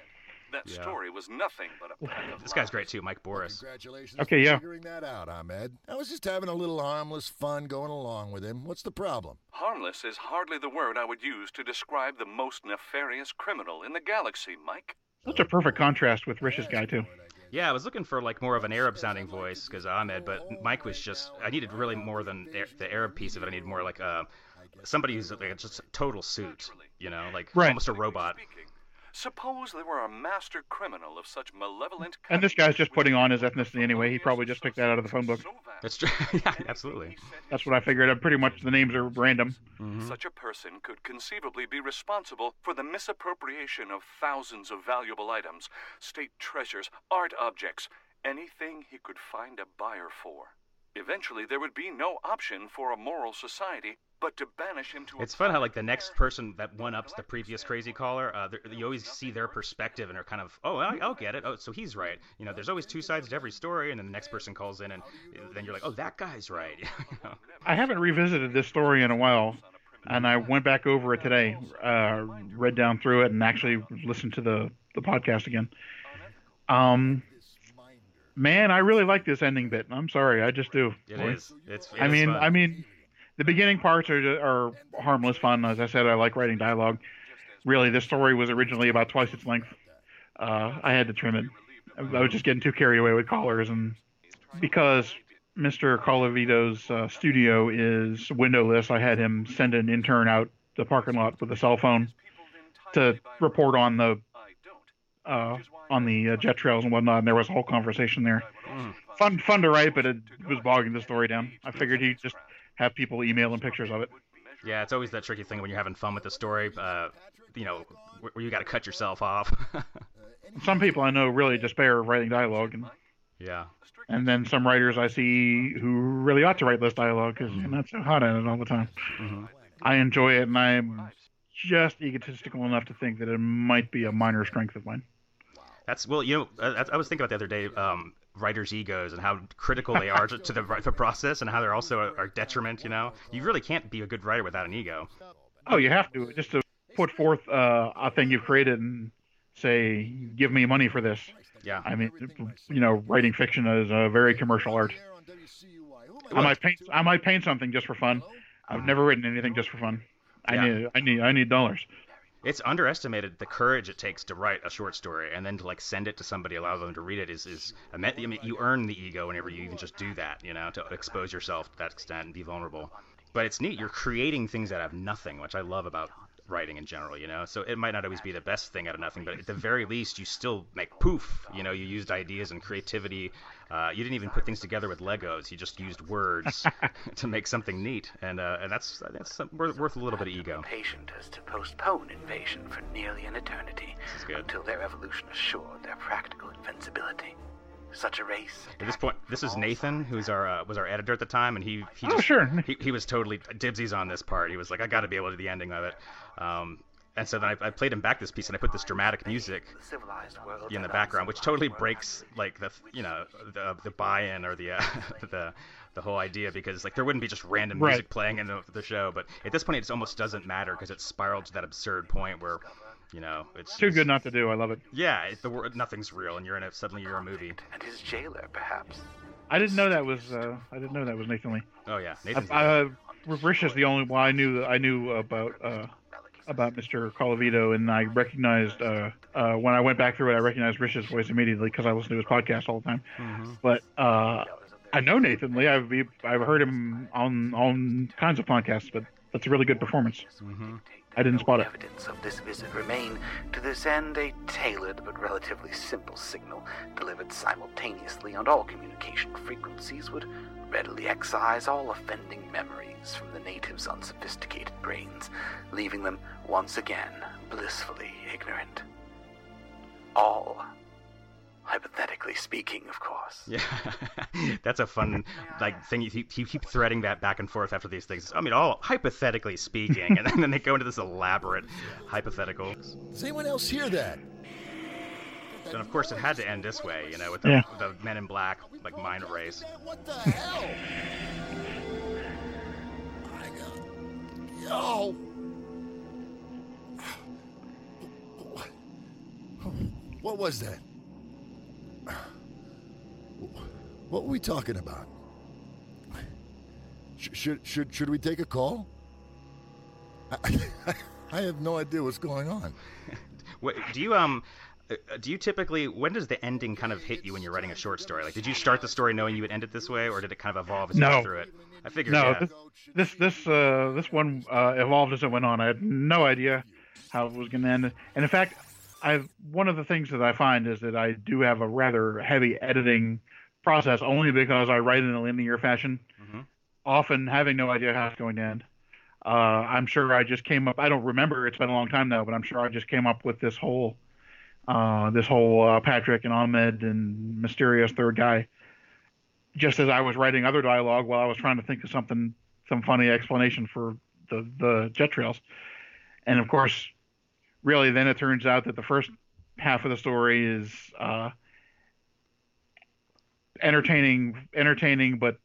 S27: That
S31: Yeah.
S27: story was nothing but a pack of
S31: This guy's great too, Mike Boris.
S7: Congratulations
S32: Okay, yeah.
S7: figuring that out, Ahmed. I was just having a little harmless fun going along with him. What's the problem?
S27: Harmless is hardly the word I would use to describe the most nefarious criminal in the galaxy, Mike.
S32: Such a perfect contrast with Rish's guy too.
S31: Yeah, I was looking for like more of an Arab sounding voice because Ahmed, but Mike was just. I needed really more than the- the Arab piece of it. I needed more like uh, somebody who's like just a total suit, you know, like
S32: Right.
S31: almost a robot.
S27: Suppose they were a master criminal of such malevolent
S32: And this guy's just putting on his ethnicity anyway. He probably just picked that out of the phone book.
S31: That's true. yeah, absolutely.
S32: That's what I figured. Uh, Pretty much the names are random.
S27: Such a person could conceivably be responsible for the misappropriation of thousands of valuable items, state treasures, art objects, anything he could find a buyer for. Eventually, there would be no option for a moral society but to banish him to a
S31: It's fun how like the next person that one ups the previous crazy caller, uh, they're- you always see their perspective and are kind of, oh, I, I'll get it. Oh, so he's right. You know, there's always two sides to every story, and then the next person calls in, and then you're like, oh, that guy's right. You know?
S32: I haven't revisited this story in a while, and I went back over it today, uh, read down through it, and actually listened to the the podcast again. Um, man, I really like this ending bit. I'm sorry, I just do.
S31: It
S32: Boy.
S31: is. It's. it
S32: I
S31: is
S32: mean,
S31: fun.
S32: I mean, the beginning parts are are harmless fun. As I said, I like writing dialogue. Really, this story was originally about twice its length. Uh, I had to trim it. I was just getting too carried away with callers, and because Mr. Colavito's uh, studio is windowless, I had him send an intern out the parking lot with a cell phone to report on the uh, on the uh, jet trails and whatnot. And there was a whole conversation there.
S31: Mm.
S32: Fun, fun to write, but it was bogging the story down. I figured he'd just have people emailing pictures of it.
S31: Yeah, it's always that tricky thing when you're having fun with the story. Uh, you know, where you got to cut yourself off.
S32: Some people I know really despair of writing dialogue, and
S31: yeah.
S32: and then some writers I see who really ought to write less dialogue because you're not so hot at it all the time.
S31: Mm-hmm.
S32: I enjoy it, and I'm just egotistical enough to think that it might be a minor strength of mine.
S31: That's well, you know, I, I was thinking about the other day, um, writers' egos and how critical they are to, to the the process, and how they're also a, are detriment. You know, you really can't be a good writer without an ego.
S32: Oh, you have to just to put forth uh, a thing you've created and say, "Give me money for this."
S31: Yeah.
S32: I mean, you know, writing fiction is a very commercial art. I might paint. I might paint something just for fun. I've never written anything just for fun. I
S31: Yeah.
S32: need. I need. I need dollars.
S31: It's underestimated the courage it takes to write a short story and then to like send it to somebody, allow them to read it is is I mean, you earn the ego whenever you even just do that, you know, to expose yourself to that extent and be vulnerable. But it's neat. You're creating things that have nothing, which I love about writing in general, you know. So it might not always be the best thing out of nothing, but at the very least, you still make poof. You know, you used ideas and creativity. Uh, you didn't even put things together with Legos. You just used words to make something neat, and uh, and that's that's worth, worth a little bit of ego.
S28: Patient as to postpone invasion for nearly an eternity until their evolution assured their practical invincibility. Such a race.
S31: At this point, this is Nathan, who's our uh, was our editor at the time, and he he
S32: Oh,
S31: just,
S32: sure.
S31: he, he was totally dibsies on this part. He was like, I got to be able to do the ending of it. Um, and so then I, I played him back this piece, and I put this dramatic music in the background, which totally breaks like the you know the the buy-in or the uh, the the whole idea because like there wouldn't be just random
S32: Right.
S31: music playing in the, the show. But at this point, it almost doesn't matter because it spiraled to that absurd point where you know it's
S32: Too good not to do. I love it.
S31: Yeah, it, the wor- nothing's real, and you're in a suddenly you're a movie.
S28: And his jailer, perhaps.
S32: I didn't know that was. Uh, I didn't know that was Nathan Lee.
S31: Oh yeah, Nathan's
S32: Uh, Rish is the only one I knew. I knew about uh, about Mr. Colavito, and I recognized uh, uh, when I went back through it, I recognized Rish's voice immediately because I listen to his podcast all the time.
S31: Mhm.
S32: But uh, I know Nathan Lee. I've I've heard him on on kinds of podcasts, but that's a really good performance.
S31: Mm-hmm.
S32: I didn't spot it.
S28: Evidence of this visit remain. To this end, a tailored but relatively simple signal delivered simultaneously on all communication frequencies would readily excise all offending memories from the natives' unsophisticated brains, leaving them once again blissfully ignorant. All, hypothetically speaking, of course.
S31: Yeah, that's a fun like thing. You keep, you keep threading that back and forth after these things. I mean, all hypothetically speaking, and then they go into this elaborate hypothetical.
S7: Does anyone else hear that?
S31: And of course, it had to end this way, you know, with the,
S32: Yeah.
S31: the Men in Black like mind race.
S7: What the hell? Yo! What was that? What were we talking about? Should should should we take a call? I, I have no idea what's going on.
S31: What, do you um uh, do you typically when does the ending kind of hit you when you're writing a short story? Like, did you start the story knowing you would end it this way, or did it kind of evolve as you
S32: No.
S31: went through it? I figured.
S32: No,
S31: yeah.
S32: this this this uh, this one uh, evolved as it went on. I had no idea how it was going to end, and in fact, I one of the things that I find is that I do have a rather heavy editing process, only because I write in a linear fashion,
S31: Mhm.
S32: often having no idea how it's going to end. Uh, I'm sure I just came up. I don't remember. It's been a long time now, but I'm sure I just came up with this whole uh, this whole uh, Patrick and Ahmed and mysterious third guy just as I was writing other dialogue while I was trying to think of something, some funny explanation for the the jet trails, and of course, really, then it turns out that the first half of the story is uh, entertaining, entertaining, but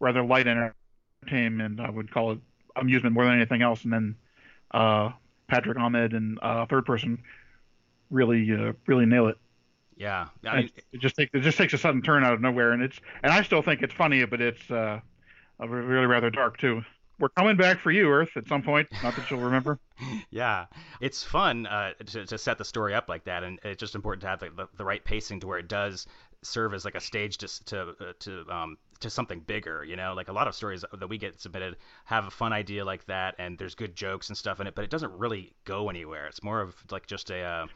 S32: rather light entertainment. I would call it amusement more than anything else, and then uh, Patrick Ahmed and uh, third person really uh, really nail it.
S31: Yeah, I mean,
S32: it, it just takes it just takes a sudden turn out of nowhere, and it's and I still think it's funny, but it's uh, uh, really rather dark too. We're coming back for you, Earth, at some point. Not that you'll remember.
S31: yeah, it's fun uh, to, to set the story up like that, and it's just important to have the, the, the right pacing to where it does serve as like a stage to to uh, to um to something bigger. You know, like a lot of stories that we get submitted have a fun idea like that, and there's good jokes and stuff in it, but it doesn't really go anywhere. It's more of like just a uh,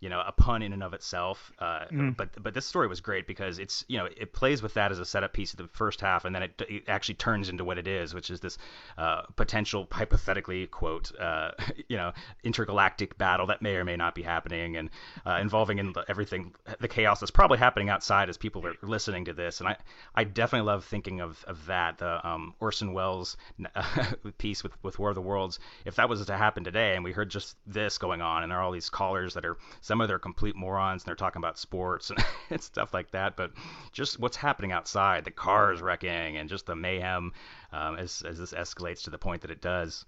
S31: you know a pun in and of itself. Uh,
S32: Mm.
S31: But but this story was great because it's you know it plays with that as a setup piece of the first half, and then it, it actually turns into what it is, which is this uh, potential hypothetically quote uh, you know intergalactic battle that may or may not be happening, and uh, involving in everything the chaos that's probably happening outside as people are listening to this. And I I definitely love thinking of of that the um, Orson Welles piece with with War of the Worlds. If that was to happen today, and we heard just this going on, and there are all these callers that are some of them are complete morons, and they're talking about sports and, and stuff like that. But just what's happening outside, the cars wrecking, and just the mayhem um, as as this escalates to the point that it does.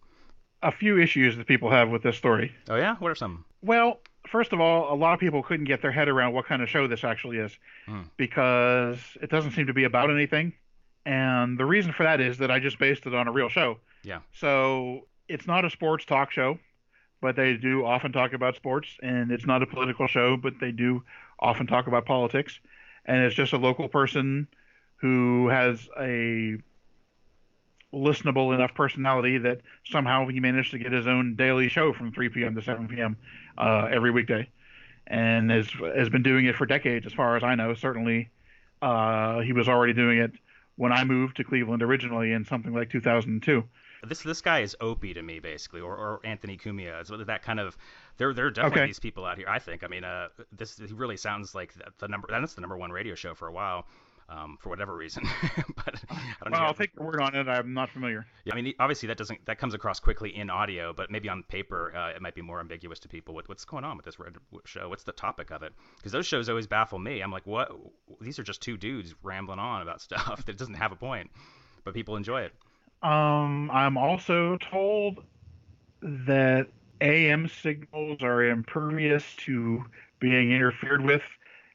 S32: A few issues that people have with this story.
S31: Oh yeah, what are some?
S32: Well, first of all, a lot of people couldn't get their head around what kind of show this actually is
S31: Hmm.
S32: because it doesn't seem to be about anything. And the reason for that is that I just based it on a real show.
S31: Yeah.
S32: So it's not a sports talk show, but they do often talk about sports, and it's not a political show, but they do often talk about politics. And it's just a local person who has a listenable enough personality that somehow he managed to get his own daily show from 3 p.m. to 7 p.m. Uh, every weekday, and has has been doing it for decades, as far as I know. Certainly, uh, he was already doing it when I moved to Cleveland originally in something like 2002.
S31: This this guy is Opie to me basically, or, or Anthony Cumia. It's that kind of there there are definitely
S32: Okay.
S31: these people out here. I think. I mean, uh, this he really sounds like the, the number. That's the number one radio show for a while, um, for whatever reason. but I don't
S32: Well. I'll take your word on it. I'm not familiar.
S31: Yeah, I mean, obviously that doesn't that comes across quickly in audio, but maybe on paper uh, it might be more ambiguous to people. What, what's going on with this red show? What's the topic of it? Because those shows always baffle me. I'm like, what? These are just two dudes rambling on about stuff that doesn't have a point, but people enjoy it.
S32: Um, I'm also told that AM signals are impervious to being interfered with,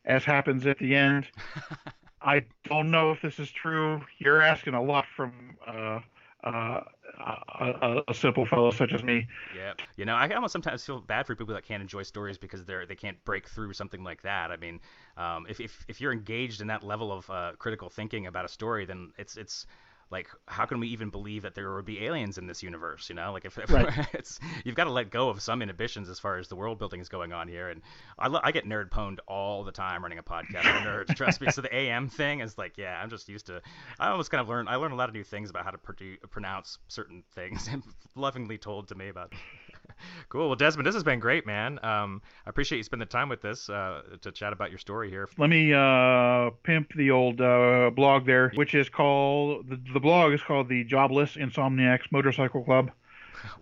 S32: as happens at the end. I don't know if this is true. You're asking a lot from uh, uh, a, a, simple fellow such as me.
S31: Yeah, you know, I almost sometimes feel bad for people that can't enjoy stories because they're they can't break through something like that. I mean, um, if, if if you're engaged in that level of uh, critical thinking about a story, then it's it's like how can we even believe that there would be aliens in this universe? You know, like if, if
S32: Right.
S31: it's you've got to let go of some inhibitions as far as the world building is going on here. And I lo- I get nerd pwned all the time running a podcast for nerds. Trust me. So the AM thing is like, yeah, I'm just used to. I almost kind of learned. I learned a lot of new things about how to produ- pronounce certain things, and lovingly told to me about. cool. Well, Desmond, this has been great, man. Um, I appreciate you spending the time with us uh, to chat about your story here.
S32: Let me uh, pimp the old uh, blog there, which is called the, the blog is called the Jobless Insomniacs Motorcycle Club.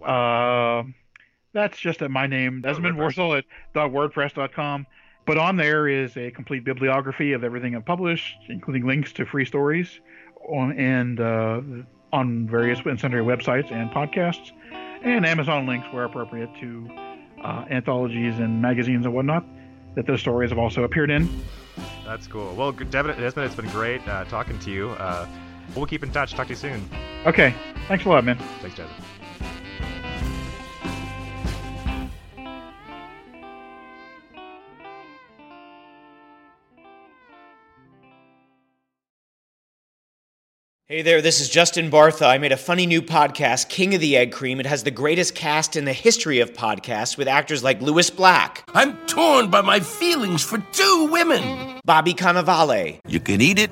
S32: Uh, that's just at my name, Desmond Warzel at .wordpress.com. But on there is a complete bibliography of everything I've published, including links to free stories on and uh, on various and sundry websites and podcasts, and Amazon links where appropriate to uh, anthologies and magazines and whatnot. that those stories have also appeared in.
S36: That's cool. Well, Desmond, it's been great uh, talking to you. Uh, we'll keep in touch. Talk to you soon.
S32: Okay. Thanks a lot, man.
S36: Thanks, Desmond.
S37: Hey there, this is Justin Bartha. I made a funny new podcast, King of the Egg Cream. It has the greatest cast in the history of podcasts with actors like Lewis Black.
S38: I'm torn by my feelings for two women.
S37: Bobby Cannavale.
S38: You can eat it,